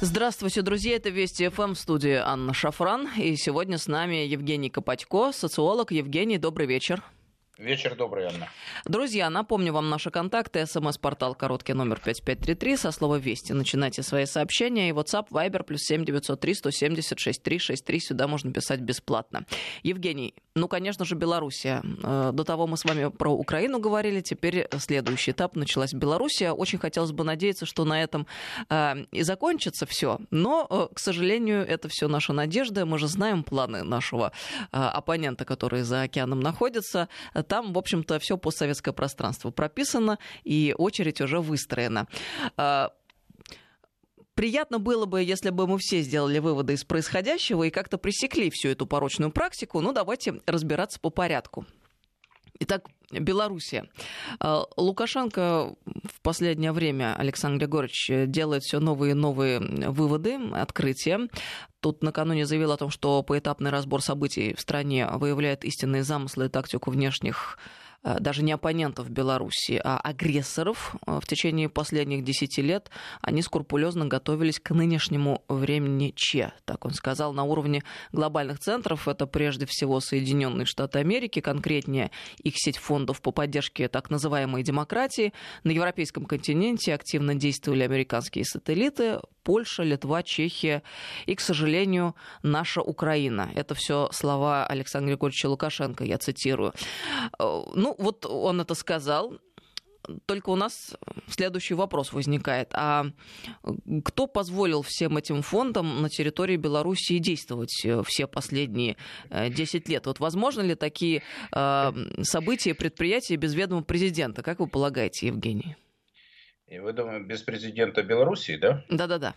Здравствуйте, друзья. Это Вести ФМ в студии Анна Шафран. И сегодня с нами Евгений Копатько, социолог. Евгений, добрый вечер. Вечер добрый, Анна. Друзья, напомню вам наши контакты. СМС-портал короткий номер 5533. Со слова «Вести» начинайте свои сообщения. И WhatsApp, Viber, плюс 7903 176 363. Сюда можно писать бесплатно. Евгений, ну, конечно же, Белоруссия. Э, до того мы с вами про Украину говорили. Теперь следующий этап. Началась Белоруссия. Очень хотелось бы надеяться, что на этом э, и закончится все. Но, э, к сожалению, это все наша надежда. Мы же знаем планы нашего оппонента, который за океаном находится там, в общем-то, все постсоветское пространство прописано, и очередь уже выстроена. Приятно было бы, если бы мы все сделали выводы из происходящего и как-то пресекли всю эту порочную практику. Ну, давайте разбираться по порядку. Итак, Белоруссия. А, Лукашенко в последнее время, Александр Григорьевич, делает все новые и новые выводы, открытия. Тут накануне заявил о том, что поэтапный разбор событий в стране выявляет истинные замыслы и тактику внешних даже не оппонентов Беларуси, а агрессоров э, в течение последних десяти лет, они скрупулезно готовились к нынешнему времени Че. Так он сказал, на уровне глобальных центров, это прежде всего Соединенные Штаты Америки, конкретнее их сеть фондов по поддержке так называемой демократии. На европейском континенте активно действовали американские сателлиты, Польша, Литва, Чехия и, к сожалению, наша Украина. Это все слова Александра Григорьевича Лукашенко, я цитирую. Э, ну, вот он это сказал, только у нас следующий вопрос возникает. А кто позволил всем этим фондам на территории Белоруссии действовать э, все последние 10 э, лет? Вот возможно ли такие события, предприятия без ведома президента? Как вы полагаете, Евгений? И вы думаете, без президента Белоруссии, да? Да-да-да.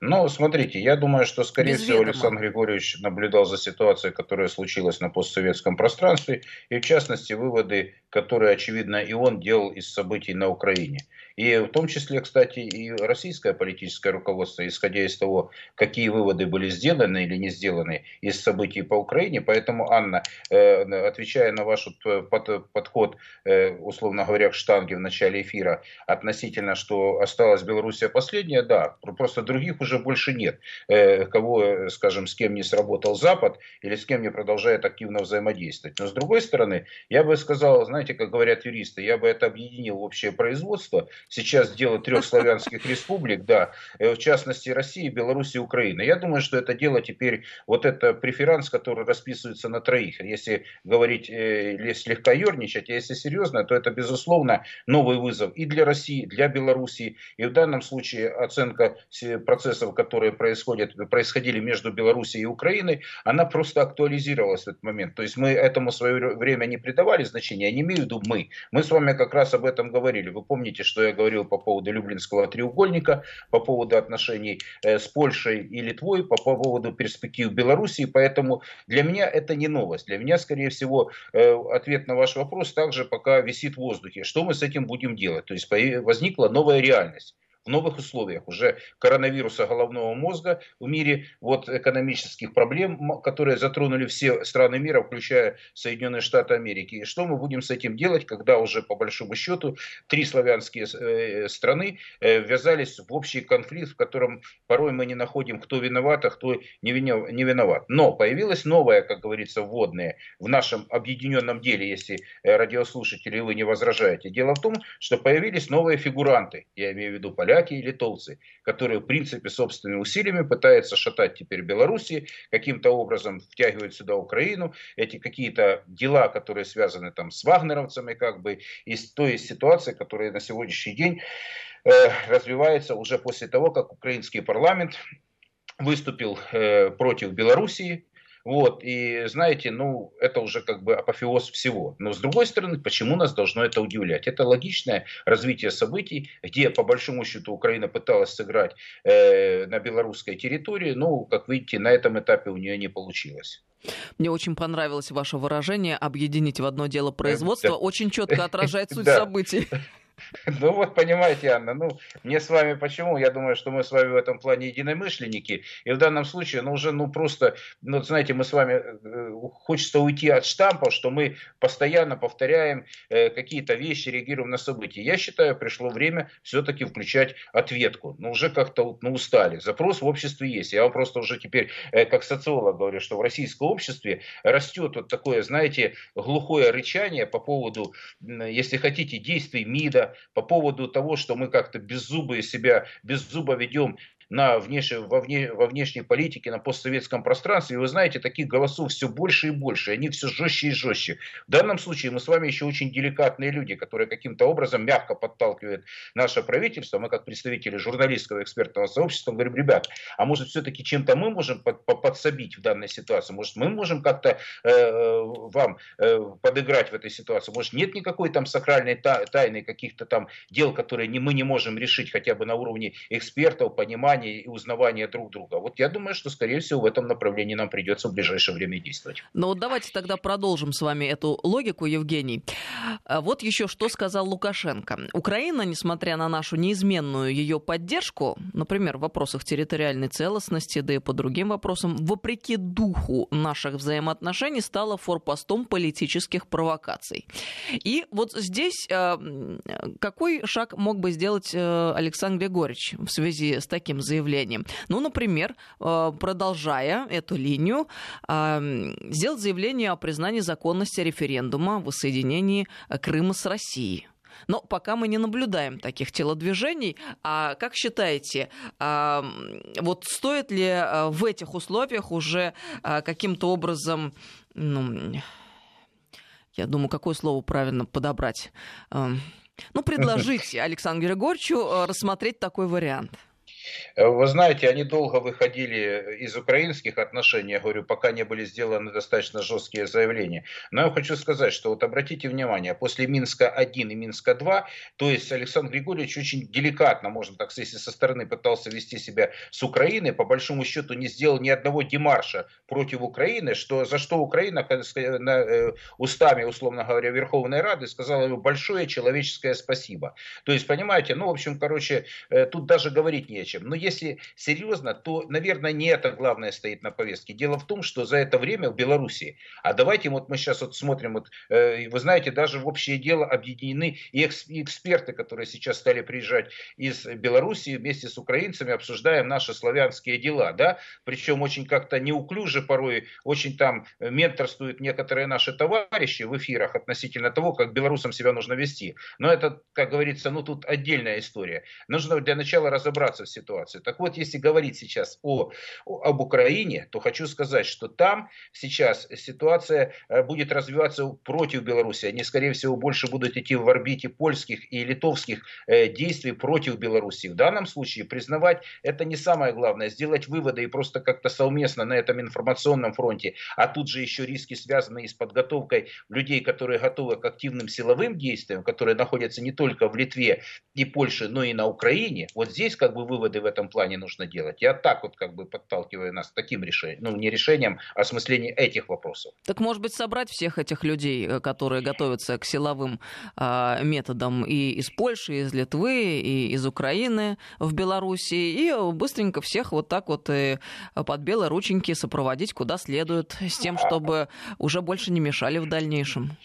Ну, смотрите, я думаю, что, скорее Без всего, ведома. Александр Григорьевич наблюдал за ситуацией, которая случилась на постсоветском пространстве, и, в частности, выводы, которые, очевидно, и он делал из событий на Украине. И в том числе, кстати, и российское политическое руководство, исходя из того, какие выводы были сделаны или не сделаны из событий по Украине. Поэтому, Анна, э, отвечая на ваш подход, э, условно говоря, к штанге в начале эфира, относительно, что осталась Белоруссия последняя, да, просто других уже больше нет. Э, кого, скажем, с кем не сработал Запад или с кем не продолжает активно взаимодействовать. Но с другой стороны, я бы сказал, знаете, как говорят юристы, я бы это объединил в общее производство сейчас дело трех славянских республик, да, э, в частности России, Беларуси и Украины. Я думаю, что это дело теперь, вот это преферанс, который расписывается на троих. Если говорить, или э, слегка ерничать, а если серьезно, то это, безусловно, новый вызов и для России, и для Беларуси. И в данном случае оценка процессов, которые происходят, происходили между Беларусью и Украиной, она просто актуализировалась в этот момент. То есть мы этому в свое время не придавали значения, я не имею в виду мы. Мы с вами как раз об этом говорили. Вы помните, что я говорил по поводу Люблинского треугольника, по поводу отношений э, с Польшей и Литвой, по поводу перспектив Белоруссии. Поэтому для меня это не новость. Для меня, скорее всего, э, ответ на ваш вопрос также пока висит в воздухе. Что мы с этим будем делать? То есть возникла новая реальность в новых условиях уже коронавируса головного мозга в мире, вот экономических проблем, которые затронули все страны мира, включая Соединенные Штаты Америки. И что мы будем с этим делать, когда уже по большому счету три славянские э, страны э, ввязались в общий конфликт, в котором порой мы не находим, кто виноват, а кто не виноват. Но появилась новая, как говорится, вводная в нашем объединенном деле, если э, радиослушатели вы не возражаете. Дело в том, что появились новые фигуранты, я имею в виду поляки, поляки и литовцы, которые, в принципе, собственными усилиями пытаются шатать теперь Белоруссии, каким-то образом втягивают сюда Украину, эти какие-то дела, которые связаны там с вагнеровцами, как бы, из той ситуации, которая на сегодняшний день э, развивается уже после того, как украинский парламент выступил э, против Белоруссии, вот, и знаете, ну, это уже как бы апофеоз всего. Но с другой стороны, почему нас должно это удивлять? Это логичное развитие событий, где, по большому счету, Украина пыталась сыграть э, на белорусской территории, но, как видите, на этом этапе у нее не получилось. Мне очень понравилось ваше выражение «объединить в одно дело производство». Очень четко отражает суть событий. Ну вот, понимаете, Анна, ну, мне с вами почему? Я думаю, что мы с вами в этом плане единомышленники. И в данном случае, ну, уже, ну, просто, ну, знаете, мы с вами, э, хочется уйти от штампов, что мы постоянно повторяем э, какие-то вещи, реагируем на события. Я считаю, пришло время все-таки включать ответку. Ну, уже как-то, ну, устали. Запрос в обществе есть. Я вам просто уже теперь, э, как социолог говорю, что в российском обществе растет вот такое, знаете, глухое рычание по поводу, если хотите, действий МИДа, по поводу того, что мы как-то беззубые себя, беззубо ведем на внешне, во, вне, во внешней политике, на постсоветском пространстве. И вы знаете, таких голосов все больше и больше, они все жестче и жестче. В данном случае мы с вами еще очень деликатные люди, которые каким-то образом мягко подталкивают наше правительство. Мы как представители журналистского экспертного сообщества говорим, ребят, а может все-таки чем-то мы можем под, под, подсобить в данной ситуации? Может мы можем как-то э, вам э, подыграть в этой ситуации? Может нет никакой там сакральной тайны, каких-то там дел, которые не, мы не можем решить хотя бы на уровне экспертов, понимания, понимания и узнавания друг друга. Вот я думаю, что, скорее всего, в этом направлении нам придется в ближайшее время действовать. Ну вот давайте тогда продолжим с вами эту логику, Евгений. А вот еще что сказал Лукашенко. Украина, несмотря на нашу неизменную ее поддержку, например, в вопросах территориальной целостности, да и по другим вопросам, вопреки духу наших взаимоотношений, стала форпостом политических провокаций. И вот здесь а, какой шаг мог бы сделать э, Александр Григорьевич в связи с таким заявлением. Ну, например, э, продолжая эту линию, э, сделать заявление о признании законности референдума о воссоединении Крыма с Россией. Но пока мы не наблюдаем таких телодвижений. А как считаете, а, вот стоит ли э, в этих условиях уже каким-то образом, ну, я думаю, какое слово правильно подобрать? Ну, предложить Александру Григорьевичу рассмотреть такой вариант. Э, вы знаете, они долго выходили из украинских отношений, я говорю, пока не были сделаны достаточно жесткие заявления. Но я хочу сказать, что вот обратите внимание, после Минска-1 и Минска-2, то есть Александр Григорьевич очень деликатно, можно так сказать, со стороны пытался вести себя с Украиной, по большому счету не сделал ни одного демарша против Украины, что, за что Украина э, устами, условно говоря, Верховной Рады сказала ему большое человеческое спасибо. То есть, понимаете, ну, в общем, короче, э, тут даже говорить не чем. Но если серьезно, то, наверное, не это главное стоит на повестке. Дело в том, что за это время в Беларуси, а давайте вот мы сейчас вот смотрим, вот, э, вы знаете, даже в общее дело объединены и эксперты, которые сейчас стали приезжать из Беларуси вместе с украинцами, обсуждаем наши славянские дела, да, причем очень как-то неуклюже порой, очень там менторствуют некоторые наши товарищи в эфирах относительно того, как белорусам себя нужно вести. Но это, как говорится, ну тут отдельная история. Нужно для начала разобраться в ситуации ситуацию. Так вот, если говорить сейчас о, об Украине, то хочу сказать, что там сейчас ситуация э, будет развиваться против Беларуси. Они, скорее всего, больше будут идти в орбите польских и литовских э, действий против Беларуси. В данном случае признавать это не самое главное. Сделать выводы и просто как-то совместно на этом информационном фронте. А тут же еще риски, связанные с подготовкой людей, которые готовы к активным силовым действиям, которые находятся не только в Литве и Польше, но и на Украине. Вот здесь как бы выводы в этом плане нужно делать. Я так вот как бы подталкиваю нас таким решениям, ну не решениям, а осмыслением этих вопросов. Так может быть собрать всех этих людей, э, которые готовятся к силовым э, методам и из Польши, и из Литвы, и из Украины в Беларуси, и быстренько всех вот так вот и под белые рученьки сопроводить куда следует, с тем, чтобы уже больше не мешали в дальнейшем.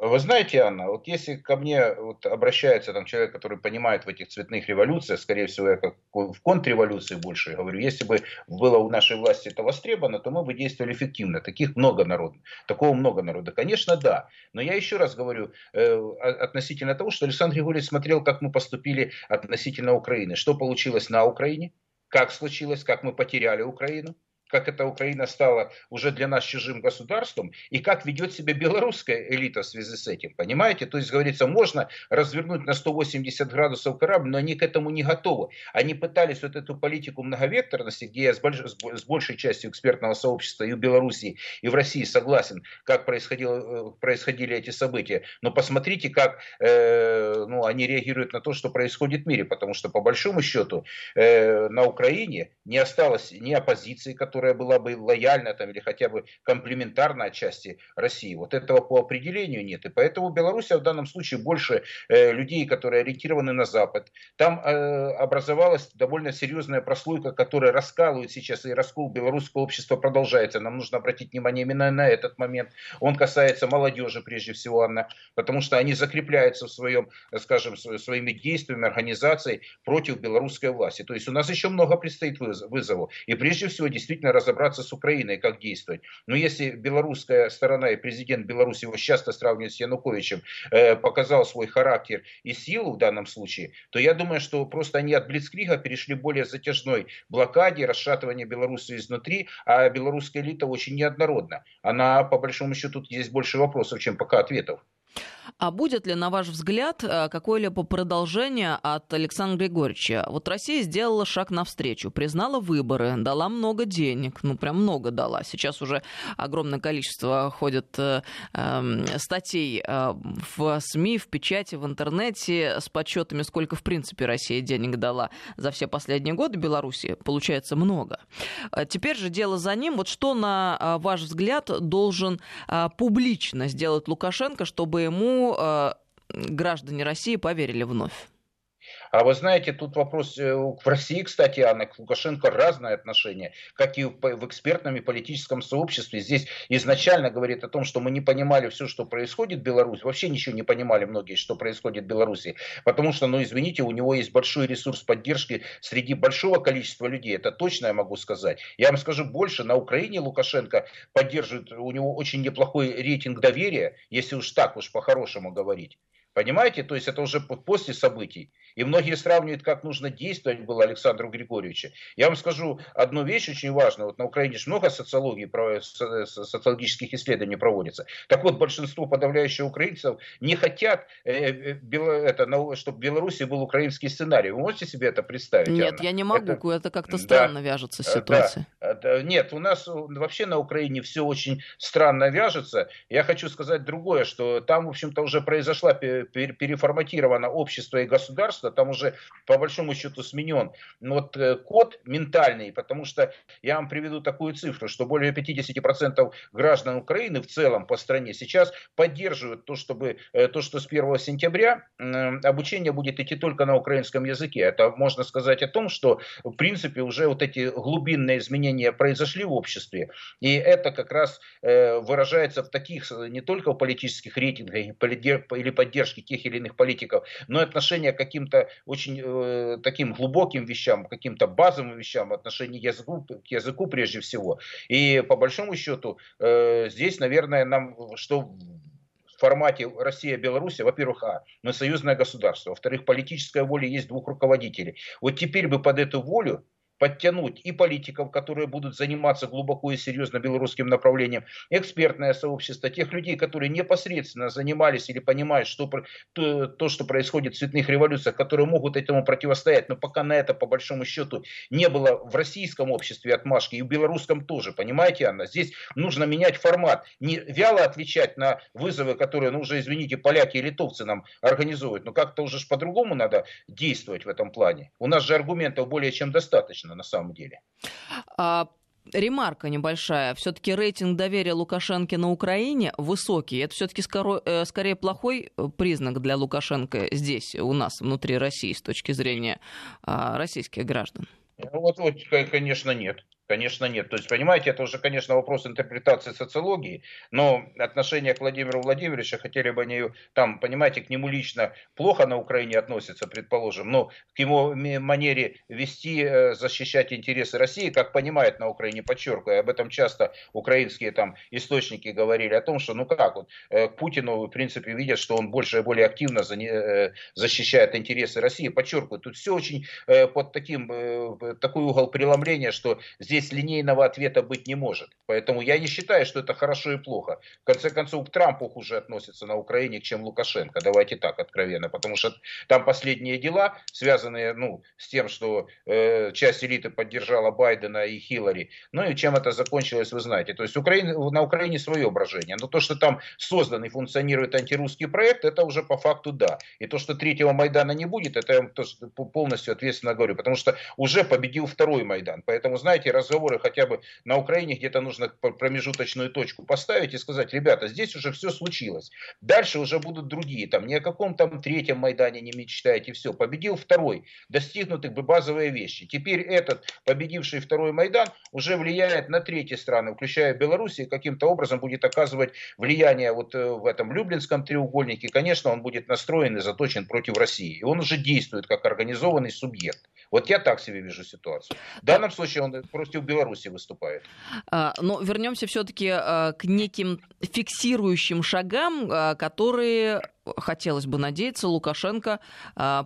Вы знаете, Анна, вот если ко мне вот обращается там человек, который понимает в этих цветных революциях, скорее всего, я как в контрреволюции больше говорю, если бы было у нашей власти это востребовано, то мы бы действовали эффективно. Таких много народу. Такого много народа. Конечно, да. Но я еще раз говорю э, относительно того, что Александр Григорьевич смотрел, как мы поступили относительно Украины. Что получилось на Украине? Как случилось? Как мы потеряли Украину? Как эта Украина стала уже для нас чужим государством, и как ведет себя белорусская элита в связи с этим, понимаете? То есть, говорится, можно развернуть на 180 градусов корабль, но они к этому не готовы. Они пытались вот эту политику многовекторности, где я с, больш... с большей частью экспертного сообщества и в Беларуси, и в России согласен, как происходило, э, происходили эти события. Но посмотрите, как э, ну, они реагируют на то, что происходит в мире, потому что по большому счету э, на Украине не осталось ни оппозиции, которая была бы лояльна там, или хотя бы комплементарна отчасти России. Вот этого по определению нет. И поэтому Беларусь в данном случае больше э, людей, которые ориентированы на Запад. Там э, образовалась довольно серьезная прослойка, которая раскалывает сейчас, и раскол белорусского общества продолжается. Нам нужно обратить внимание именно на этот момент. Он касается молодежи прежде всего, Анна, потому что они закрепляются в своем, скажем, своими действиями, организацией против белорусской власти. То есть у нас еще много предстоит вызовов. И прежде всего действительно разобраться с Украиной, как действовать. Но если белорусская сторона и президент Беларуси, его часто сравнивают с Януковичем, э, показал свой характер и силу в данном случае, то я думаю, что просто они от Блицкрига перешли более затяжной блокаде, расшатывания Беларуси изнутри, а белорусская элита очень неоднородна. Она, по большому счету, здесь больше вопросов, чем пока ответов. А будет ли, на ваш взгляд, э, какое-либо продолжение от Александра Григорьевича? Вот Россия сделала шаг навстречу, признала выборы, дала много денег, ну прям много дала. Сейчас уже огромное количество ходит э, э, статей э, в СМИ, в печати, в интернете с подсчетами, сколько в принципе Россия денег дала за все последние годы Беларуси. Получается много. Э, теперь же дело за ним. Вот что, на э, ваш взгляд, должен публично сделать Лукашенко, чтобы ему э, граждане России поверили вновь? А вы знаете, тут вопрос э, в России, кстати, Анна, к Лукашенко разное отношение, как и в экспертном и политическом сообществе. Здесь изначально говорит о том, что мы не понимали все, что происходит в Беларуси. Вообще ничего не понимали многие, что происходит в Беларуси. Потому что, ну извините, у него есть большой ресурс поддержки среди большого количества людей. Это точно я могу сказать. Я вам скажу больше, на Украине Лукашенко поддерживает, у него очень неплохой рейтинг доверия, если уж так уж по-хорошему говорить. Понимаете? То есть это уже после событий. И многие сравнивают, как нужно действовать было Александру Григорьевичу. Я вам скажу одну вещь очень важную. Вот на Украине же много социологии, социологических исследований проводится. Так вот, большинство подавляющих украинцев не хотят, э, э, чтобы в Беларуси был украинский сценарий. Вы можете себе это представить? Нет, Анна? я не могу. Это, это как-то странно да, вяжется с ситуацией. Да, да, нет, у нас вообще на Украине все очень странно вяжется. Я хочу сказать другое, что там, в общем-то, уже произошла переформатировано общество и государство, там уже по большому счету сменен вот э, код ментальный, потому что я вам приведу такую цифру, что более 50% граждан Украины в целом по стране сейчас поддерживают то, чтобы, э, то что с 1 сентября обучение будет идти только на украинском языке. Это можно сказать о том, что в принципе уже вот эти глубинные изменения произошли в обществе, и это как раз э, выражается в таких не только в политических рейтингах или поддержке поддержки тех или иных политиков, но отношение к каким-то очень э, таким глубоким вещам, каким-то базовым вещам, отношение к языку, к языку прежде всего. И по большому счету э, здесь, наверное, нам что в формате Россия-Беларусь, во-первых, а, мы союзное государство, во-вторых, политическая воля есть двух руководителей. Вот теперь бы под эту волю подтянуть и политиков, которые будут заниматься глубоко и серьезно белорусским направлением, экспертное сообщество, тех людей, которые непосредственно занимались или понимают, что то, то, что происходит в цветных революциях, которые могут этому противостоять, но пока на это, по большому счету, не было в российском обществе отмашки, и в белорусском тоже, понимаете, Анна? Здесь нужно менять формат, не вяло отвечать на вызовы, которые, ну уже, извините, поляки и литовцы нам организуют, но как-то уже по-другому надо действовать в этом плане. У нас же аргументов более чем достаточно достаточно на самом деле. А... Ремарка небольшая. Все-таки рейтинг доверия Лукашенко на Украине высокий. Это все-таки э, скорее плохой э, признак для Лукашенко здесь, у нас, внутри России, с точки зрения а, российских граждан. Вот, вот, конечно, нет. Конечно, нет. То есть, понимаете, это уже, конечно, вопрос интерпретации социологии, но отношение к Владимиру Владимировичу, хотели бы они там, понимаете, к нему лично плохо на Украине относятся, предположим, но к его манере вести, э, защищать интересы России, как понимают на Украине, подчеркиваю, об этом часто украинские там источники говорили о том, что, ну как, вот, э, к Путину, в принципе, видят, что он больше и более активно э, защищает интересы России, подчеркиваю, тут все очень под таким, такой угол преломления, что здесь здесь линейного ответа быть не может. Поэтому я не считаю, что это хорошо и плохо. В конце концов, к Трампу хуже относится на Украине, чем Лукашенко. Давайте так, откровенно. Потому что там последние дела, связанные ну, с тем, что э, часть элиты поддержала Байдена и Хиллари. Ну и чем это закончилось, вы знаете. То есть Украина, на Украине свое брожение. Но то, что там создан и функционирует антирусский проект, это уже по факту да. И то, что третьего Майдана не будет, это я вам полностью ответственно говорю. Потому что уже победил второй Майдан. Поэтому, знаете, разговоры хотя бы на Украине где-то нужно промежуточную точку поставить и сказать, ребята, здесь уже все случилось. Дальше уже будут другие. Там ни о каком там третьем Майдане не мечтаете. Все, победил второй. Достигнуты базовые вещи. Теперь этот победивший второй Майдан уже влияет на третьи страны, включая Белоруссию, каким-то образом будет оказывать влияние вот э, в этом Люблинском треугольнике. Конечно, он будет настроен и заточен против России. И он уже действует как организованный субъект. Вот я так себе вижу ситуацию. В данном случае он против Беларуси выступает. А, но вернемся все-таки а, к неким фиксирующим шагам, а, которые хотелось бы надеяться, Лукашенко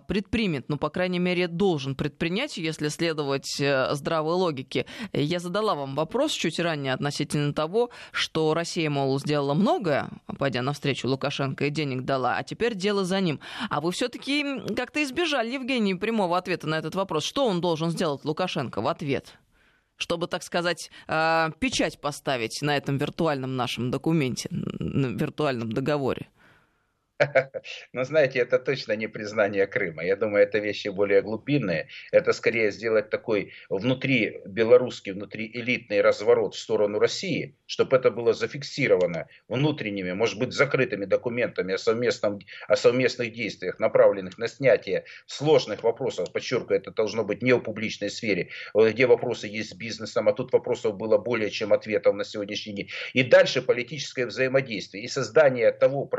предпримет, ну, по крайней мере, должен предпринять, если следовать э, здравой логике. Я задала вам вопрос чуть ранее относительно того, что Россия, мол, сделала многое, пойдя навстречу Лукашенко и денег дала, а теперь дело за ним. А вы все-таки как-то избежали, Евгений, прямого ответа на этот вопрос. Что он должен сделать, Лукашенко, в ответ? Чтобы, так сказать, а, печать поставить на этом виртуальном нашем документе, на виртуальном договоре? Но знаете, это точно не признание Крыма. Я думаю, это вещи более глубинные. Это скорее сделать такой внутри белорусский, внутри элитный разворот в сторону России, чтобы это было зафиксировано внутренними, может быть, закрытыми документами о, совместном, о совместных действиях, направленных на снятие сложных вопросов. Подчеркиваю, это должно быть не в публичной сфере, где вопросы есть с бизнесом, а тут вопросов было более чем ответов на сегодняшний день. И дальше политическое взаимодействие и создание того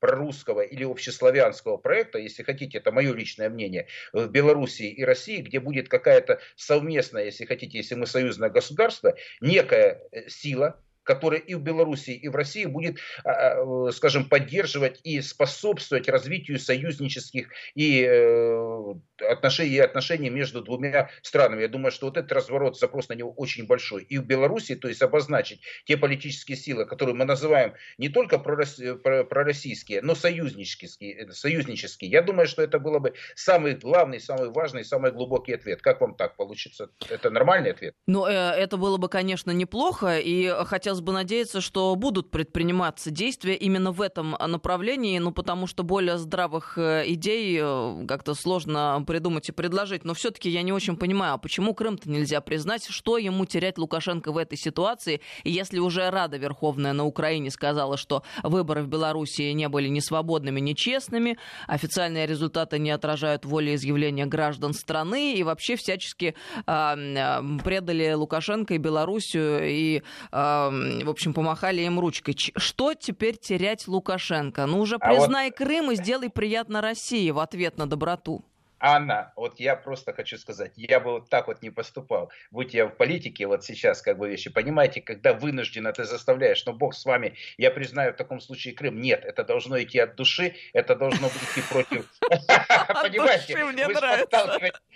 прорусского русского или общеславянского проекта, если хотите, это мое личное мнение, в Белоруссии и России, где будет какая-то совместная, если хотите, если мы союзное государство, некая э, сила, которая и в Беларуси, и в России будет, а, а, скажем, поддерживать и способствовать развитию союзнических и э, отношений, и отношений между двумя странами. Я думаю, что вот этот разворот, запрос на него очень большой. И в Беларуси, то есть обозначить те политические силы, которые мы называем не только пророссийские, но союзнические, союзнические. Я думаю, что это было бы самый главный, самый важный, самый глубокий ответ. Как вам так получится? Это нормальный ответ? Ну, э, это было бы, конечно, неплохо. И хотя хотелось бы надеяться, что будут предприниматься действия именно в этом направлении, ну, потому что более здравых э, идей э, как-то сложно придумать и предложить. Но все-таки я не очень понимаю, а почему Крым-то нельзя признать, что ему терять Лукашенко в этой ситуации, если уже Рада Верховная на Украине сказала, что выборы в Белоруссии не были ни свободными, ни честными, официальные результаты не отражают волеизъявления граждан страны и вообще всячески э, предали Лукашенко и Белоруссию и э, в общем, помахали им ручкой. Что теперь терять Лукашенко? Ну уже признай а вот... Крым и сделай приятно России в ответ на доброту. Анна, вот я просто хочу сказать, я бы вот так вот не поступал. Будь я в политике вот сейчас как бы вещи, понимаете, когда вынужденно ты заставляешь, но Бог с вами, я признаю в таком случае Крым. Нет, это должно идти от души, это должно идти против... Понимаете, вы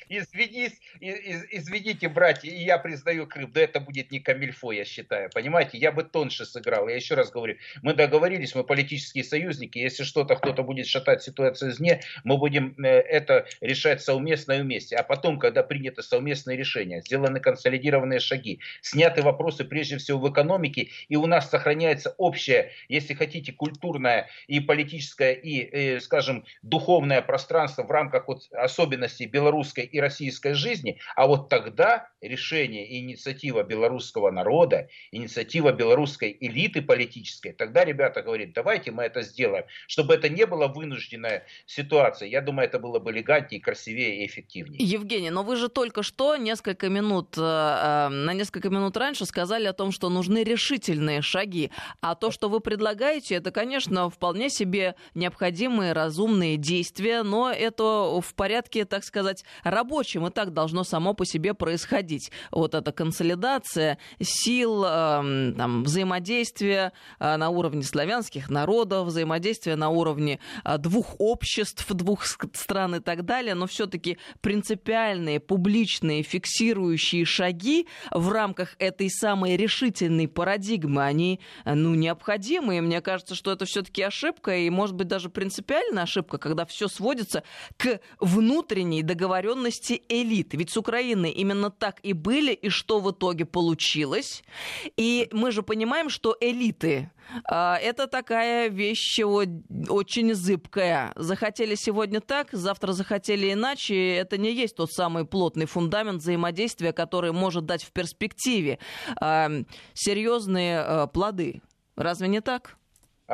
Извинись, извините, братья, и я признаю Крым. Да это будет не камильфо, я считаю. Понимаете, я бы тоньше сыграл. Я еще раз говорю, мы договорились, мы политические союзники. Если что-то кто-то будет шатать ситуацию извне, мы будем э, это решать решать совместно и вместе. А потом, когда принято совместное решение, сделаны консолидированные шаги, сняты вопросы прежде всего в экономике, и у нас сохраняется общее, если хотите, культурное и политическое, и, э, скажем, духовное пространство в рамках вот особенностей белорусской и российской жизни, а вот тогда решение и инициатива белорусского народа, инициатива белорусской элиты политической, тогда ребята говорят, давайте мы это сделаем, чтобы это не была вынужденная ситуация. Я думаю, это было бы легальнее, красивее и эффективнее. Евгений, но вы же только что несколько минут, э, э, на несколько минут раньше сказали о том, что нужны решительные шаги. А то, что вы предлагаете, это, конечно, вполне себе необходимые разумные действия, но это в порядке, так сказать, рабочем, и так должно само по себе происходить. Вот эта консолидация сил, э, там, взаимодействие на уровне славянских народов, взаимодействие на уровне двух обществ, двух стран и так далее но все-таки принципиальные, публичные, фиксирующие шаги в рамках этой самой решительной парадигмы, они, ну, необходимы. И мне кажется, что это все-таки ошибка, и, может быть, даже принципиальная ошибка, когда все сводится к внутренней договоренности элит. Ведь с Украиной именно так и были, и что в итоге получилось. И мы же понимаем, что элиты это такая вещь очень зыбкая. Захотели сегодня так, завтра захотели иначе. Это не есть тот самый плотный фундамент взаимодействия, который может дать в перспективе а, серьезные а, плоды. Разве не так?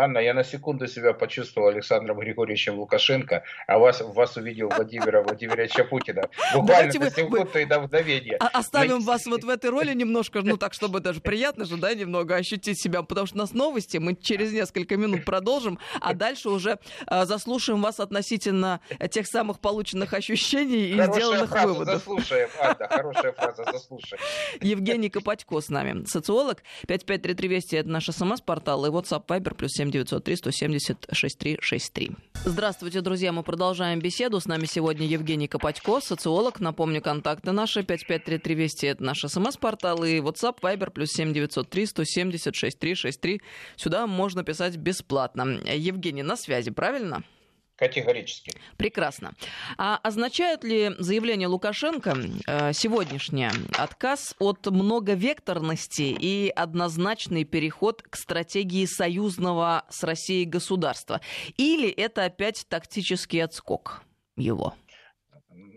Анна, я на секунду себя почувствовал Александром Григорьевичем Лукашенко, а вас, вас увидел Владимира Владимировича Путина. Буквально на секунду и до мгновения. Оставим вас вот в этой роли немножко, ну так, чтобы даже приятно же, да, немного ощутить себя, потому что у нас новости, мы через несколько минут продолжим, а дальше уже э, заслушаем вас относительно тех самых полученных ощущений и хорошая сделанных фраза, выводов. Заслушаем, Анна, хорошая фраза, заслушаем. Евгений Копатько с нами, социолог, 553320, это наш смс-портал, и WhatsApp Viber плюс 7 903 170 6363. Здравствуйте, друзья. Мы продолжаем беседу. С нами сегодня Евгений Копатько, социолог. Напомню, контакты наши 5533 Вести. Это наш смс-портал и WhatsApp Viber плюс 7 903 170 6363. Сюда можно писать бесплатно. Евгений, на связи, правильно? Категорически. Прекрасно. А означают ли заявление Лукашенко э, сегодняшнее отказ от многовекторности и однозначный переход к стратегии союзного с Россией государства? Или это опять тактический отскок его?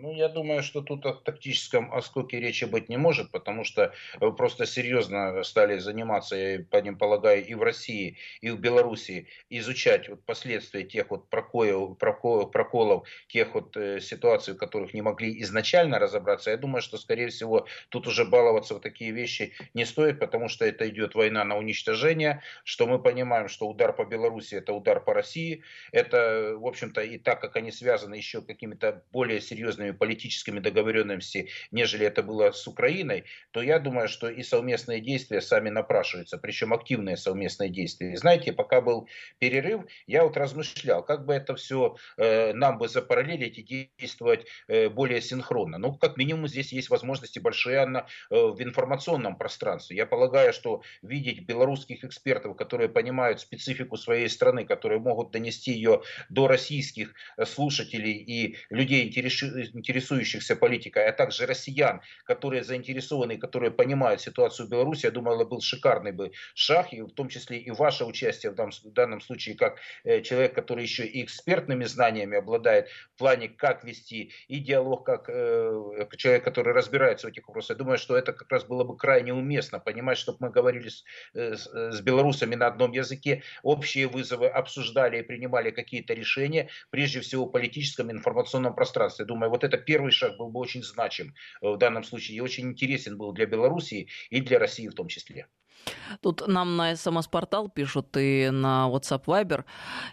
Ну, я думаю, что тут о тактическом оскоке речи быть не может, потому что э, просто серьезно стали заниматься, я по ним полагаю, и в России, и в Белоруссии, изучать вот последствия тех вот проколов, проколов, проколов тех вот э, ситуаций, в которых не могли изначально разобраться. Я думаю, что, скорее всего, тут уже баловаться в такие вещи не стоит, потому что это идет война на уничтожение, что мы понимаем, что удар по Беларуси это удар по России. Это, в общем-то, и так как они связаны еще какими-то более серьезными политическими договоренностями, нежели это было с Украиной, то я думаю, что и совместные действия сами напрашиваются, причем активные совместные действия. знаете, пока был перерыв, я вот размышлял, как бы это все э, нам бы запараллелить и действовать э, более синхронно. Ну, как минимум, здесь есть возможности большие Анна, э, в информационном пространстве. Я полагаю, что видеть белорусских экспертов, которые понимают специфику своей страны, которые могут донести ее до российских э, слушателей и людей, интересующихся политикой, а также россиян, которые заинтересованы, которые понимают ситуацию в Беларуси, я думаю, это был шикарный бы шаг, и в том числе и ваше участие в данном, в данном случае, как э, человек, который еще и экспертными знаниями обладает в плане, как вести и диалог, как э, человек, который разбирается в этих вопросах. Я думаю, что это как раз было бы крайне уместно, понимать, чтобы мы говорили с, э, с, белорусами на одном языке, общие вызовы обсуждали и принимали какие-то решения, прежде всего в политическом информационном пространстве. Думаю, вот это это первый шаг был бы очень значим э, в данном случае и очень интересен был для Белоруссии и для России в том числе. Тут нам на СМС-портал пишут и на WhatsApp Viber.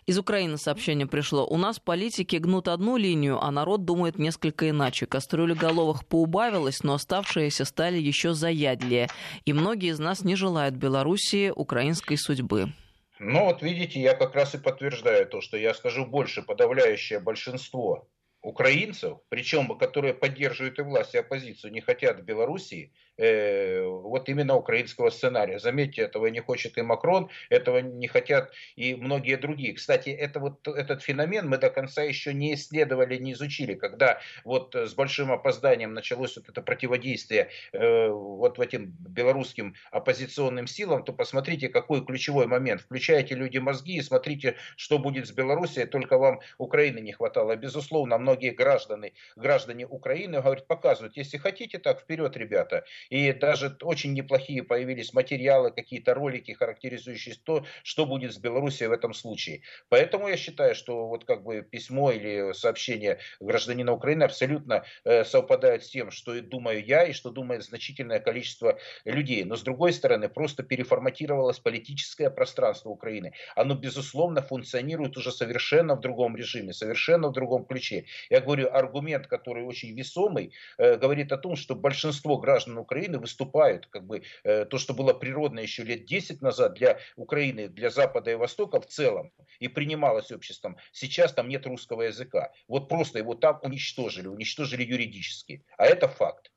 Из Украины сообщение пришло. У нас политики гнут одну линию, а народ думает несколько иначе. Кастрюля головых поубавилась, но оставшиеся стали еще заядлее. И многие из нас не желают Белоруссии украинской судьбы. Ну вот видите, я как раз и подтверждаю то, что я скажу больше. Подавляющее большинство украинцев, причем которые поддерживают и власть, и оппозицию, не хотят в Белоруссии, э, вот именно украинского сценария. Заметьте, этого не хочет и Макрон, этого не хотят и многие другие. Кстати, это вот этот феномен мы до конца еще не исследовали, не изучили. Когда вот с большим опозданием началось вот это противодействие э, вот в этим белорусским оппозиционным силам, то посмотрите, какой ключевой момент. Включайте люди мозги и смотрите, что будет с Белоруссией, только вам Украины не хватало. Безусловно, многие граждане, граждане Украины говорят, показывают, если хотите, так вперед, ребята. И даже очень неплохие появились материалы, какие-то ролики, характеризующие то, что будет с Белоруссией в этом случае. Поэтому я считаю, что вот как бы письмо или сообщение гражданина Украины абсолютно э, совпадает с тем, что и думаю я, и что думает значительное количество людей. Но с другой стороны, просто переформатировалось политическое пространство Украины. Оно, безусловно, функционирует уже совершенно в другом режиме, совершенно в другом ключе. 2000. Я говорю, аргумент, который очень весомый, э, говорит о том, что большинство граждан Украины Украины выступают. Как бы, э, то, что было природно еще лет 10 назад для Украины, для Запада и Востока в целом, и принималось обществом, сейчас там нет русского языка. Вот просто его там уничтожили, уничтожили юридически. А это факт.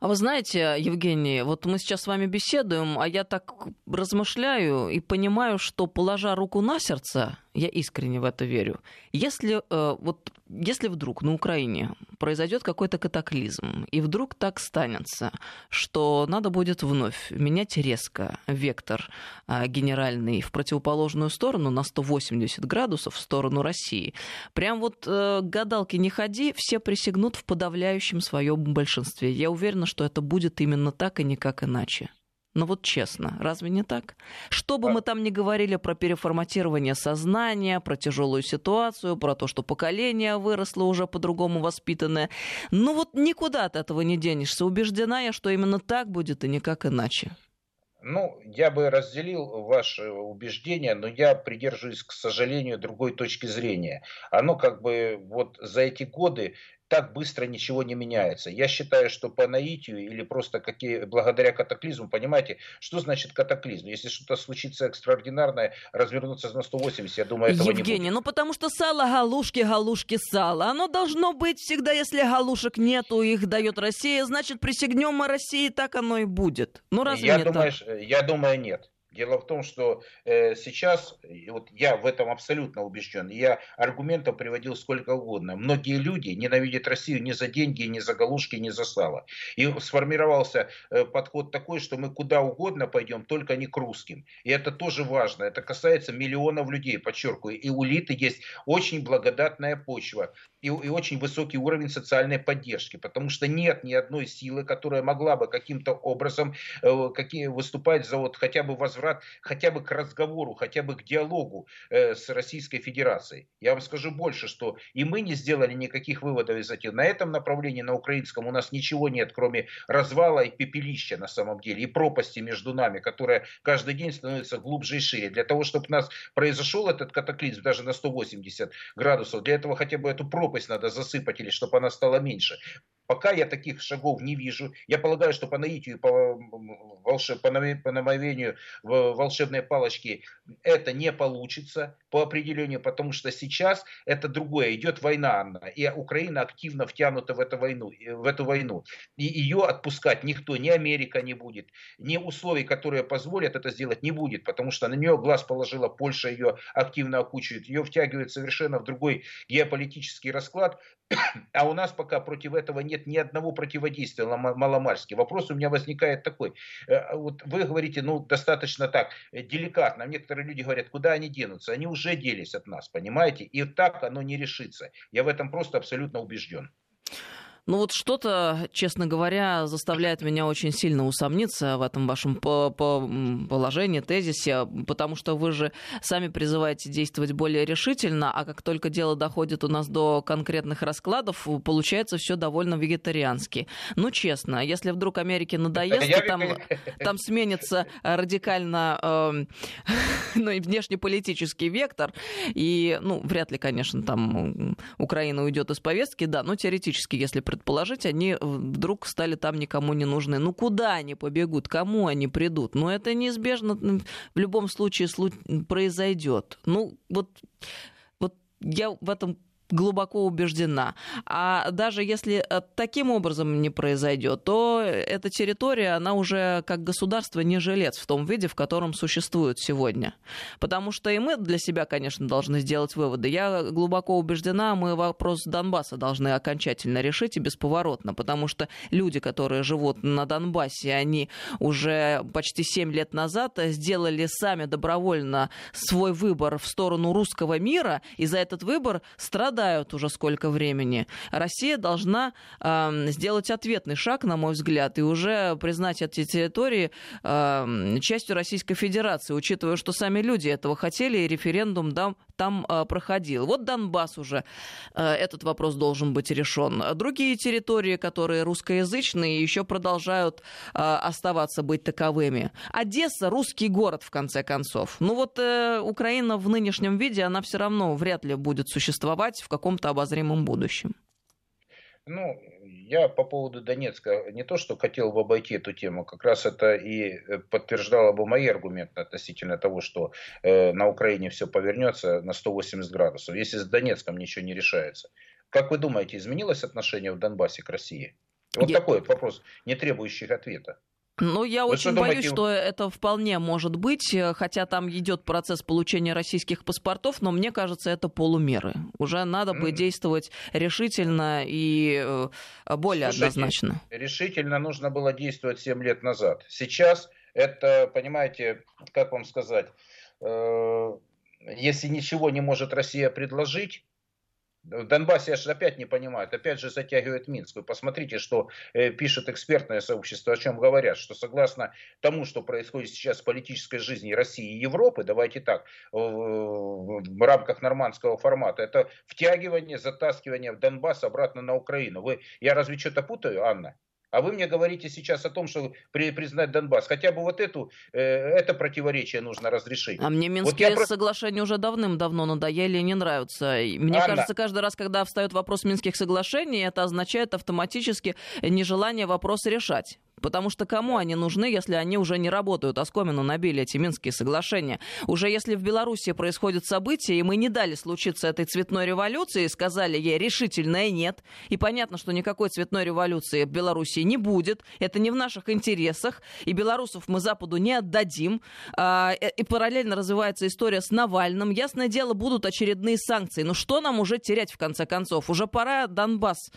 А вы знаете, Евгений, вот мы сейчас с вами беседуем, а я так размышляю и понимаю, что положа руку на сердце, я искренне в это верю. Если, э, вот, если вдруг на Украине произойдет какой-то катаклизм, и вдруг так станется, что надо будет вновь менять резко вектор э, генеральный в противоположную сторону на 180 градусов в сторону России, прям вот э, гадалки не ходи, все присягнут в подавляющем своем большинстве. Я уверена, что это будет именно так и никак иначе. Ну вот честно, разве не так? Что бы а... мы там ни говорили про переформатирование сознания, про тяжелую ситуацию, про то, что поколение выросло уже по-другому воспитанное, ну вот никуда от этого не денешься. Убеждена я, что именно так будет и никак иначе. Ну, я бы разделил ваше убеждение, но я придерживаюсь, к сожалению, другой точки зрения. Оно как бы вот за эти годы так быстро ничего не меняется. Я считаю, что по наитию или просто какие, благодаря катаклизму, понимаете, что значит катаклизм? Если что-то случится экстраординарное, развернуться на 180, я думаю, этого Евгений, не будет. ну потому что сало галушки, галушки сало. Оно должно быть всегда, если галушек нету, их дает Россия, значит присягнем мы России, так оно и будет. Ну разве я думаю, так? Я думаю, нет. Дело в том, что э, сейчас, вот я в этом абсолютно убежден, я аргументов приводил сколько угодно. Многие люди ненавидят Россию не за деньги, не за галушки, не за сало. И сформировался э, подход такой, что мы куда угодно пойдем, только не к русским. И это тоже важно. Это касается миллионов людей, подчеркиваю. И у Литы есть очень благодатная почва и, и очень высокий уровень социальной поддержки, потому что нет ни одной силы, которая могла бы каким-то образом э, какие, выступать за вот хотя бы возврат, хотя бы к разговору, хотя бы к диалогу э, с Российской Федерацией. Я вам скажу больше, что и мы не сделали никаких выводов из этих. На этом направлении, на украинском, у нас ничего нет, кроме развала и пепелища на самом деле, и пропасти между нами, которая каждый день становится глубже и шире. Для того, чтобы у нас произошел этот катаклизм даже на 180 градусов, для этого хотя бы эту пропасть надо засыпать или чтобы она стала меньше. Пока я таких шагов не вижу. Я полагаю, что по наитию, по, волшеб, по намовению волшебной палочки это не получится по определению, потому что сейчас это другое. Идет война, Анна, и Украина активно втянута в эту войну. В эту войну. И ее отпускать никто, ни Америка не будет, ни условий, которые позволят это сделать, не будет, потому что на нее глаз положила Польша, ее активно окучивает, ее втягивает совершенно в другой геополитический расклад, а у нас пока против этого нет ни одного противодействия маломальски. Вопрос у меня возникает такой. Э, вот вы говорите, ну, достаточно так, э, деликатно. Некоторые люди говорят, куда они денутся? Они уже делись от нас, понимаете? И так оно не решится. Я в этом просто абсолютно убежден. Ну вот что-то, честно говоря, заставляет меня очень сильно усомниться в этом вашем положении, тезисе, потому что вы же сами призываете действовать более решительно, а как только дело доходит у нас до конкретных раскладов, получается все довольно вегетариански. Ну, честно, если вдруг Америке надоест, и там, там сменится радикально э, ну, и внешнеполитический вектор, и, ну, вряд ли, конечно, там Украина уйдет из повестки, да, но теоретически, если предположить, они вдруг стали там никому не нужны. Ну куда они побегут, кому они придут? Ну это неизбежно в любом случае произойдет. Ну вот, вот я в этом глубоко убеждена. А даже если э, таким образом не произойдет, то эта территория, она уже как государство не жилец в том виде, в котором существует сегодня. Потому что и мы для себя, конечно, должны сделать выводы. Я глубоко убеждена, мы вопрос Донбасса должны окончательно решить и бесповоротно, потому что люди, которые живут на Донбассе, они уже почти 7 лет назад сделали сами добровольно свой выбор в сторону русского мира, и за этот выбор страдают страдают уже сколько времени. Россия должна э, сделать ответный шаг, на мой взгляд, и уже признать эти территории э, частью Российской Федерации, учитывая, что сами люди этого хотели, и референдум там, там э, проходил. Вот Донбасс уже э, этот вопрос должен быть решен. Другие территории, которые русскоязычные, еще продолжают э, оставаться быть таковыми. Одесса русский город, в конце концов. Ну вот э, Украина в нынешнем виде, она все равно вряд ли будет существовать в каком-то обозримом будущем. Ну, я по поводу Донецка не то, что хотел бы обойти эту тему, как раз это и э, подтверждало бы мои аргументы относительно того, что э, на Украине все повернется на 180 градусов, если с Донецком ничего не решается. Как вы думаете, изменилось отношение в Донбассе к России? Вот я... такой вопрос, не требующий ответа. Ну, я Вы очень боюсь, что это вполне может быть, э, хотя там идет процесс получения российских паспортов, но мне кажется, это полумеры. Уже надо бы действовать решительно и э, более Слушайте, однозначно. Решительно нужно было действовать 7 лет назад. Сейчас это, понимаете, как вам сказать, э, если ничего не может Россия предложить, в Донбассе же опять не понимают, опять же затягивает Минск. Вы посмотрите, что э, пишет экспертное сообщество, о чем говорят, что согласно тому, что происходит сейчас в политической жизни России и Европы, давайте так, в, в рамках нормандского формата, это втягивание, затаскивание в Донбасс обратно на Украину. Вы, я разве что-то путаю, Анна? А вы мне говорите сейчас о том, что при, признать Донбасс. Хотя бы вот эту, э, это противоречие нужно разрешить. А мне Минские вот я... соглашения уже давным-давно надоели и не нравятся. Мне Анна. кажется, каждый раз, когда встает вопрос Минских соглашений, это означает автоматически нежелание вопрос решать. Потому что кому они нужны, если они уже не работают? Оскомину набили эти Минские соглашения. Уже если в Беларуси происходят события, и мы не дали случиться этой цветной революции, сказали ей решительное нет, и понятно, что никакой цветной революции в Беларуси не будет, это не в наших интересах, и белорусов мы Западу не отдадим, а, э, и параллельно развивается история с Навальным. Ясное дело, будут очередные санкции. Ну что нам уже терять в конце концов? Уже пора Донбасс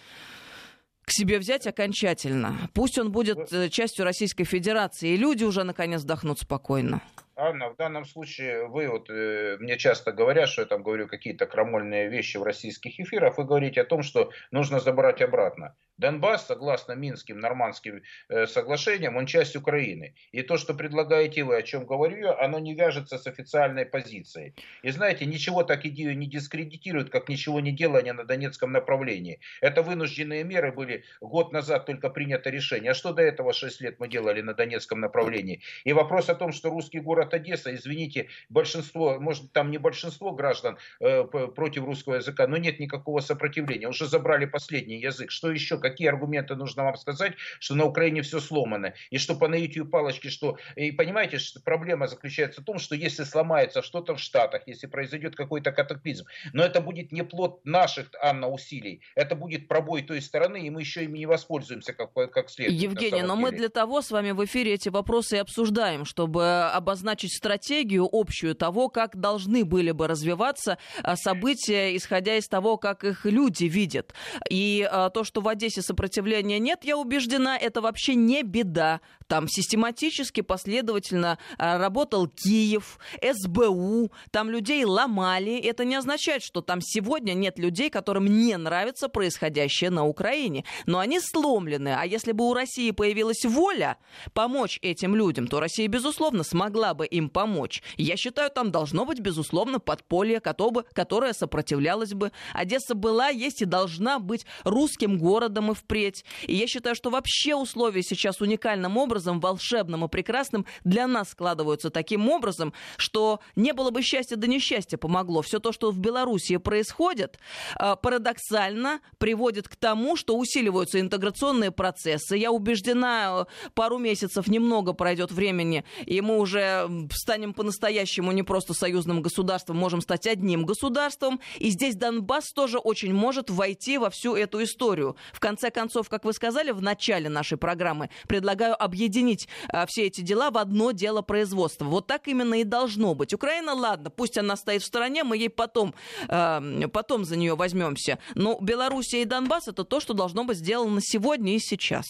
к себе взять окончательно. Пусть он будет э, частью Российской Федерации, и люди уже наконец вдохнут спокойно. Анна, в данном случае вы вот э, мне часто говорят, что я там говорю какие-то крамольные вещи в российских эфирах, вы говорите о том, что нужно забрать обратно. Донбасс, согласно Минским нормандским э, соглашениям, он часть Украины. И то, что предлагаете вы, о чем говорю я, оно не вяжется с официальной позицией. И знаете, ничего так идею не дискредитирует, как ничего не делание на Донецком направлении. Это вынужденные меры были год назад только принято решение. А что до этого 6 лет мы делали на Донецком направлении? И вопрос о том, что русский город Одесса, извините, большинство, может там не большинство граждан э, против русского языка, но нет никакого сопротивления. Уже забрали последний язык. Что еще? какие аргументы нужно вам сказать, что на Украине все сломано, и что по наитию палочки, что... И понимаете, что проблема заключается в том, что если сломается что-то в Штатах, если произойдет какой-то катаклизм, но это будет не плод наших, Анна, усилий, это будет пробой той стороны, и мы еще ими не воспользуемся как, как следует. Евгений, но деле. мы для того с вами в эфире эти вопросы и обсуждаем, чтобы обозначить стратегию общую того, как должны были бы развиваться а, события, исходя из того, как их люди видят. И а, то, что в Одессе сопротивления нет, я убеждена, это вообще не беда. Там систематически, последовательно а, работал Киев, СБУ, там людей ломали. Это не означает, что там сегодня нет людей, которым не нравится происходящее на Украине. Но они сломлены. А если бы у России появилась воля помочь этим людям, то Россия, безусловно, смогла бы им помочь. Я считаю, там должно быть, безусловно, подполье, которое сопротивлялось бы. Одесса была, есть и должна быть русским городом и впредь. И я считаю, что вообще условия сейчас уникальным образом, волшебным и прекрасным для нас складываются таким образом, что не было бы счастья, да несчастья помогло. Все то, что в Белоруссии происходит, э, парадоксально приводит к тому, что усиливаются интеграционные процессы. Я убеждена, э, пару месяцев немного пройдет времени, и мы уже станем по-настоящему не просто союзным государством, можем стать одним государством. И здесь Донбасс тоже очень может войти во всю эту историю. В конце концов, как вы сказали в начале нашей программы, предлагаю объединить а, все эти дела в одно дело производства. Вот так именно и должно быть. Украина, ладно, пусть она стоит в стороне, мы ей потом, э, потом за нее возьмемся. Но Белоруссия и Донбасс это то, что должно быть сделано сегодня и сейчас.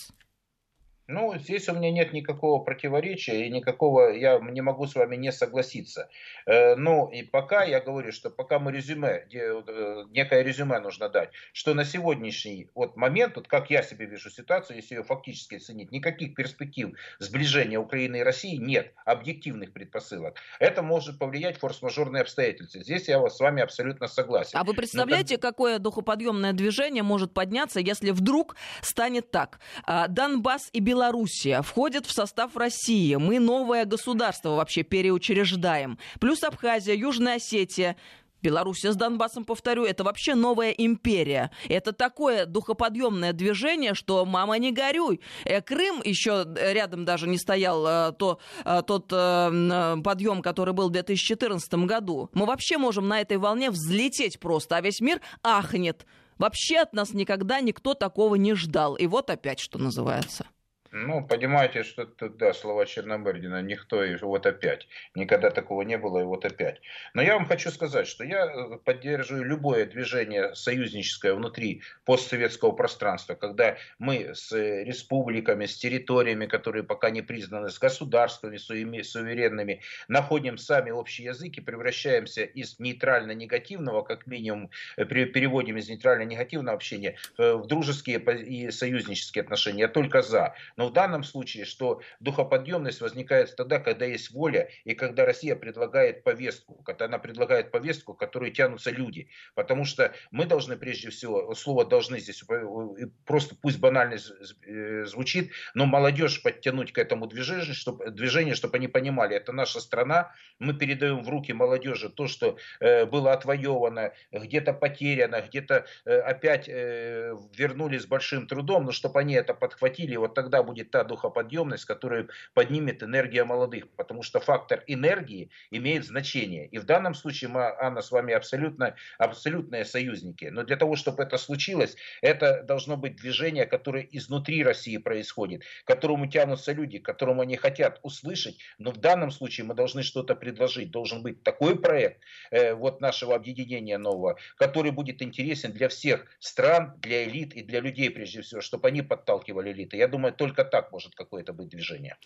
Ну, здесь у меня нет никакого противоречия и никакого, я не могу с вами не согласиться. Э, ну, и пока я говорю, что пока мы резюме, э, некое резюме нужно дать, что на сегодняшний вот момент, вот как я себе вижу ситуацию, если ее фактически оценить, никаких перспектив сближения Украины и России нет, объективных предпосылок. Это может повлиять форс-мажорные обстоятельства. Здесь я с вами абсолютно согласен. А вы представляете, Но, какое духоподъемное движение может подняться, если вдруг станет так? А, Донбасс и Беларусь Белоруссия входит в состав России. Мы новое государство вообще переучреждаем. Плюс Абхазия, Южная Осетия. Белоруссия с Донбассом, повторю, это вообще новая империя. Это такое духоподъемное движение, что мама не горюй. Э, Крым еще рядом даже не стоял э, то, э, тот подъем, который был в 2014 году. Мы вообще можем на этой волне взлететь просто, а весь мир ахнет. Вообще от нас никогда никто такого не ждал. И вот опять, что называется. Ну, понимаете, что это, да, слова Черномырдина, никто, и вот опять. Никогда такого не было, и вот опять. Но я вам хочу сказать, что я э, поддерживаю любое движение союзническое внутри постсоветского пространства, когда мы с республиками, с территориями, которые пока не признаны, с государствами суверенными, находим сами общий язык и превращаемся из нейтрально-негативного, как минимум, э, переводим из нейтрально-негативного общения э, в дружеские и союзнические отношения. Я только за. Но но в данном случае, что духоподъемность возникает тогда, когда есть воля, и когда Россия предлагает повестку, когда она предлагает повестку, к которой тянутся люди. Потому что мы должны прежде всего, слово должны здесь просто пусть банально э, звучит, но молодежь подтянуть к этому движению, чтобы, движению, чтобы они понимали, это наша страна, мы передаем в руки молодежи то, что э, было отвоевано, где-то потеряно, где-то э, опять э, вернули с большим трудом, но чтобы они это подхватили, вот тогда будет будет та духоподъемность, которая поднимет энергия молодых, потому что фактор энергии имеет значение. И в данном случае мы, Анна, с вами абсолютно, абсолютные союзники. Но для того, чтобы это случилось, это должно быть движение, которое изнутри России происходит, к которому тянутся люди, к которому они хотят услышать. Но в данном случае мы должны что-то предложить. Должен быть такой проект э, вот нашего объединения нового, который будет интересен для всех стран, для элит и для людей прежде всего, чтобы они подталкивали элиты. Я думаю, только так может какое-то быть движение.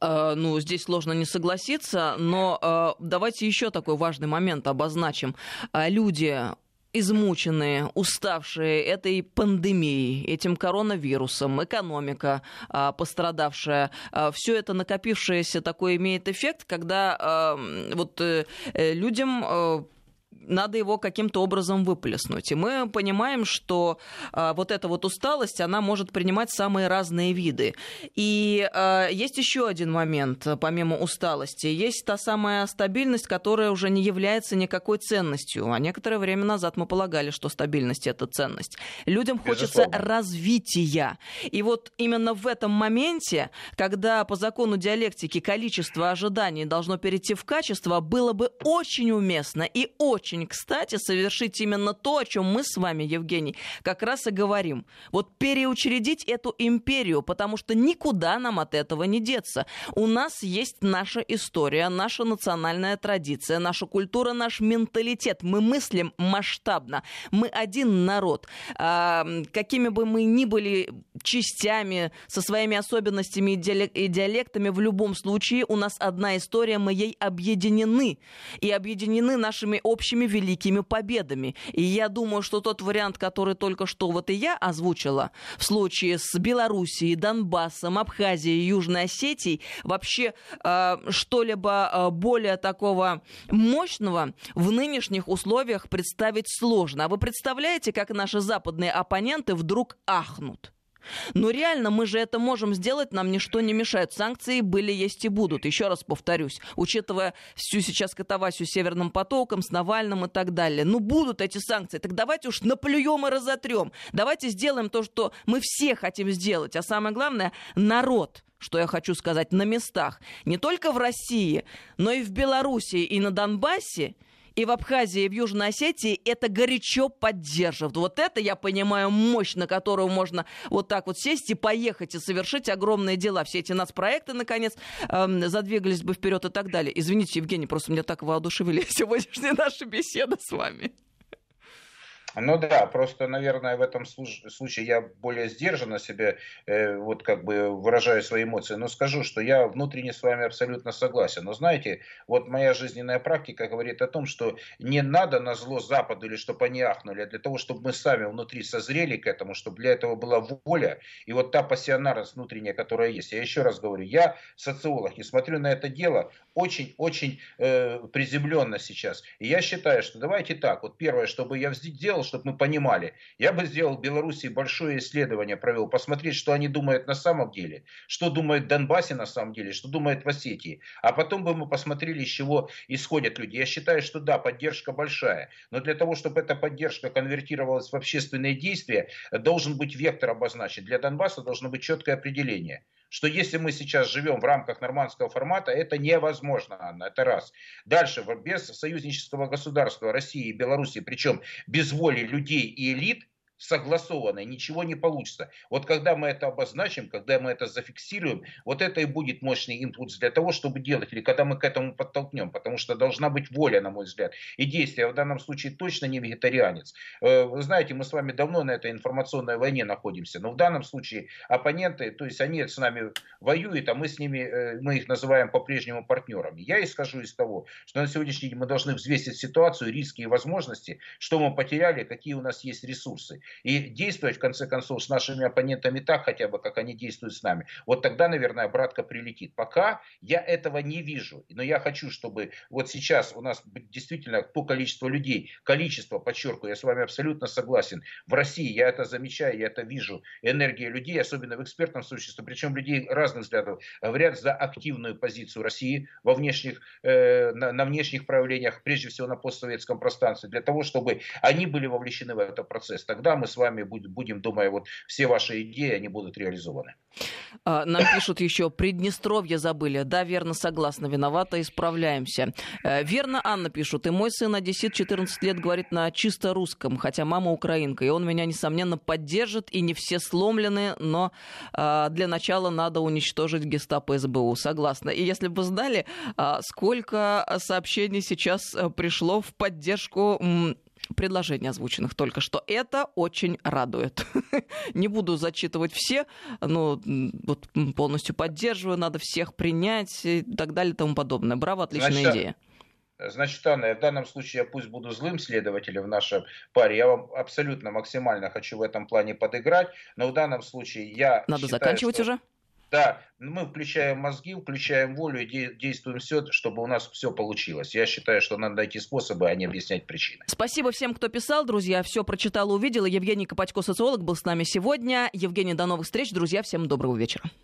Э, ну, здесь сложно не согласиться, но э, давайте еще такой важный момент обозначим. Э, люди измученные, уставшие этой пандемией, этим коронавирусом, экономика а, пострадавшая, а, все это накопившееся такой имеет эффект, когда а, вот людям надо его каким-то образом выплеснуть. И мы понимаем, что э, вот эта вот усталость, она может принимать самые разные виды. И э, есть еще один момент, помимо усталости. Есть та самая стабильность, которая уже не является никакой ценностью. А некоторое время назад мы полагали, что стабильность – это ценность. Людям хочется Безусловно. развития. И вот именно в этом моменте, когда по закону диалектики количество ожиданий должно перейти в качество, было бы очень уместно и очень очень кстати совершить именно то, о чем мы с вами, Евгений, как раз и говорим. Вот переучредить эту империю, потому что никуда нам от этого не деться. У нас есть наша история, наша национальная традиция, наша культура, наш менталитет. Мы мыслим масштабно. Мы один народ. А, какими бы мы ни были частями, со своими особенностями и диалектами, в любом случае у нас одна история, мы ей объединены. И объединены нашими общими нашими великими победами. И я думаю, что тот вариант, который только что вот и я озвучила, в случае с Белоруссией, Донбассом, Абхазией, Южной Осетией, вообще э, что-либо э, более такого мощного в нынешних условиях представить сложно. А вы представляете, как наши западные оппоненты вдруг ахнут? Но реально мы же это можем сделать, нам ничто не мешает. Санкции были, есть и будут. Еще раз повторюсь, учитывая всю сейчас катавасию Северным потоком, с Навальным и так далее. Ну, будут эти санкции. Так давайте уж наплюем и разотрем. Давайте сделаем то, что мы все хотим сделать. А самое главное, народ что я хочу сказать, на местах, не только в России, но и в Белоруссии и на Донбассе, и в Абхазии, и в Южной Осетии это горячо поддерживают. Вот это, я понимаю, мощь, на которую можно вот так вот сесть и поехать и совершить огромные дела. Все эти нацпроекты, наконец, эм, задвигались бы вперед и так далее. Извините, Евгений, просто меня так воодушевили сегодняшняя наша беседа с вами. Ну да, просто, наверное, в этом случае я более сдержанно себе э, вот как бы выражаю свои эмоции, но скажу, что я внутренне с вами абсолютно согласен. Но знаете, вот моя жизненная практика говорит о том, что не надо на зло Западу или чтобы они ахнули, а для того, чтобы мы сами внутри созрели к этому, чтобы для этого была воля и вот та пассионарность внутренняя, которая есть. Я еще раз говорю, я социолог и смотрю на это дело очень-очень э, приземленно сейчас. И я считаю, что давайте так, вот первое, чтобы я сделал, сделал, чтобы мы понимали. Я бы сделал в Беларуси большое исследование, провел, посмотреть, что они думают на самом деле, что думают в Донбассе на самом деле, что думают в Осетии. А потом бы мы посмотрели, из чего исходят люди. Я считаю, что да, поддержка большая, но для того, чтобы эта поддержка конвертировалась в общественные действия, должен быть вектор обозначен. Для Донбасса должно быть четкое определение что если мы сейчас живем в рамках нормандского формата, это невозможно, Анна, это раз. Дальше, без союзнического государства России и Беларуси, причем без воли людей и элит, согласованное, ничего не получится. Вот когда мы это обозначим, когда мы это зафиксируем, вот это и будет мощный импульс для того, чтобы делать, или когда мы к этому подтолкнем, потому что должна быть воля, на мой взгляд, и действие. В данном случае точно не вегетарианец. Э, вы знаете, мы с вами давно на этой информационной войне находимся, но в данном случае оппоненты, то есть они с нами воюют, а мы с ними, э, мы их называем по-прежнему партнерами. Я исхожу из того, что на сегодняшний день мы должны взвесить ситуацию, риски и возможности, что мы потеряли, какие у нас есть ресурсы и действовать, в конце концов, с нашими оппонентами так хотя бы, как они действуют с нами. Вот тогда, наверное, братка прилетит. Пока я этого не вижу. Но я хочу, чтобы вот сейчас у нас действительно то количество людей, количество, подчеркиваю, я с вами абсолютно согласен. В России я это замечаю, я это вижу. Энергия людей, особенно в экспертном сообществе, причем людей разных взглядов, говорят за активную позицию России во внешних, э, на, на внешних проявлениях, прежде всего на постсоветском пространстве, для того, чтобы они были вовлечены в этот процесс. Тогда мы с вами будем, думаю, вот все ваши идеи, они будут реализованы. А, нам пишут еще, Приднестровье забыли. Да, верно, согласна, виновата, исправляемся. Э, верно, Анна пишут, и мой сын одессит 14 лет говорит на чисто русском, хотя мама украинка, и он меня, несомненно, поддержит, и не все сломлены, но а, для начала надо уничтожить гестапо СБУ. Согласна. И если бы знали, а, сколько сообщений сейчас э, пришло в поддержку предложений, озвученных только что. Это очень радует. Не буду зачитывать все, но вот полностью поддерживаю, надо всех принять и так далее и тому подобное. Браво, отличная Значит, идея. Значит, Анна, в данном случае я пусть буду злым следователем в нашей паре. Я вам абсолютно максимально хочу в этом плане подыграть, но в данном случае я Надо считаю, заканчивать что... уже? Да, мы включаем мозги, включаем волю и действуем все, чтобы у нас все получилось. Я считаю, что надо найти способы, а не объяснять причины. Спасибо всем, кто писал, друзья. Все прочитала, увидела. Евгений Копатько, социолог, был с нами сегодня. Евгений, до новых встреч. Друзья, всем доброго вечера.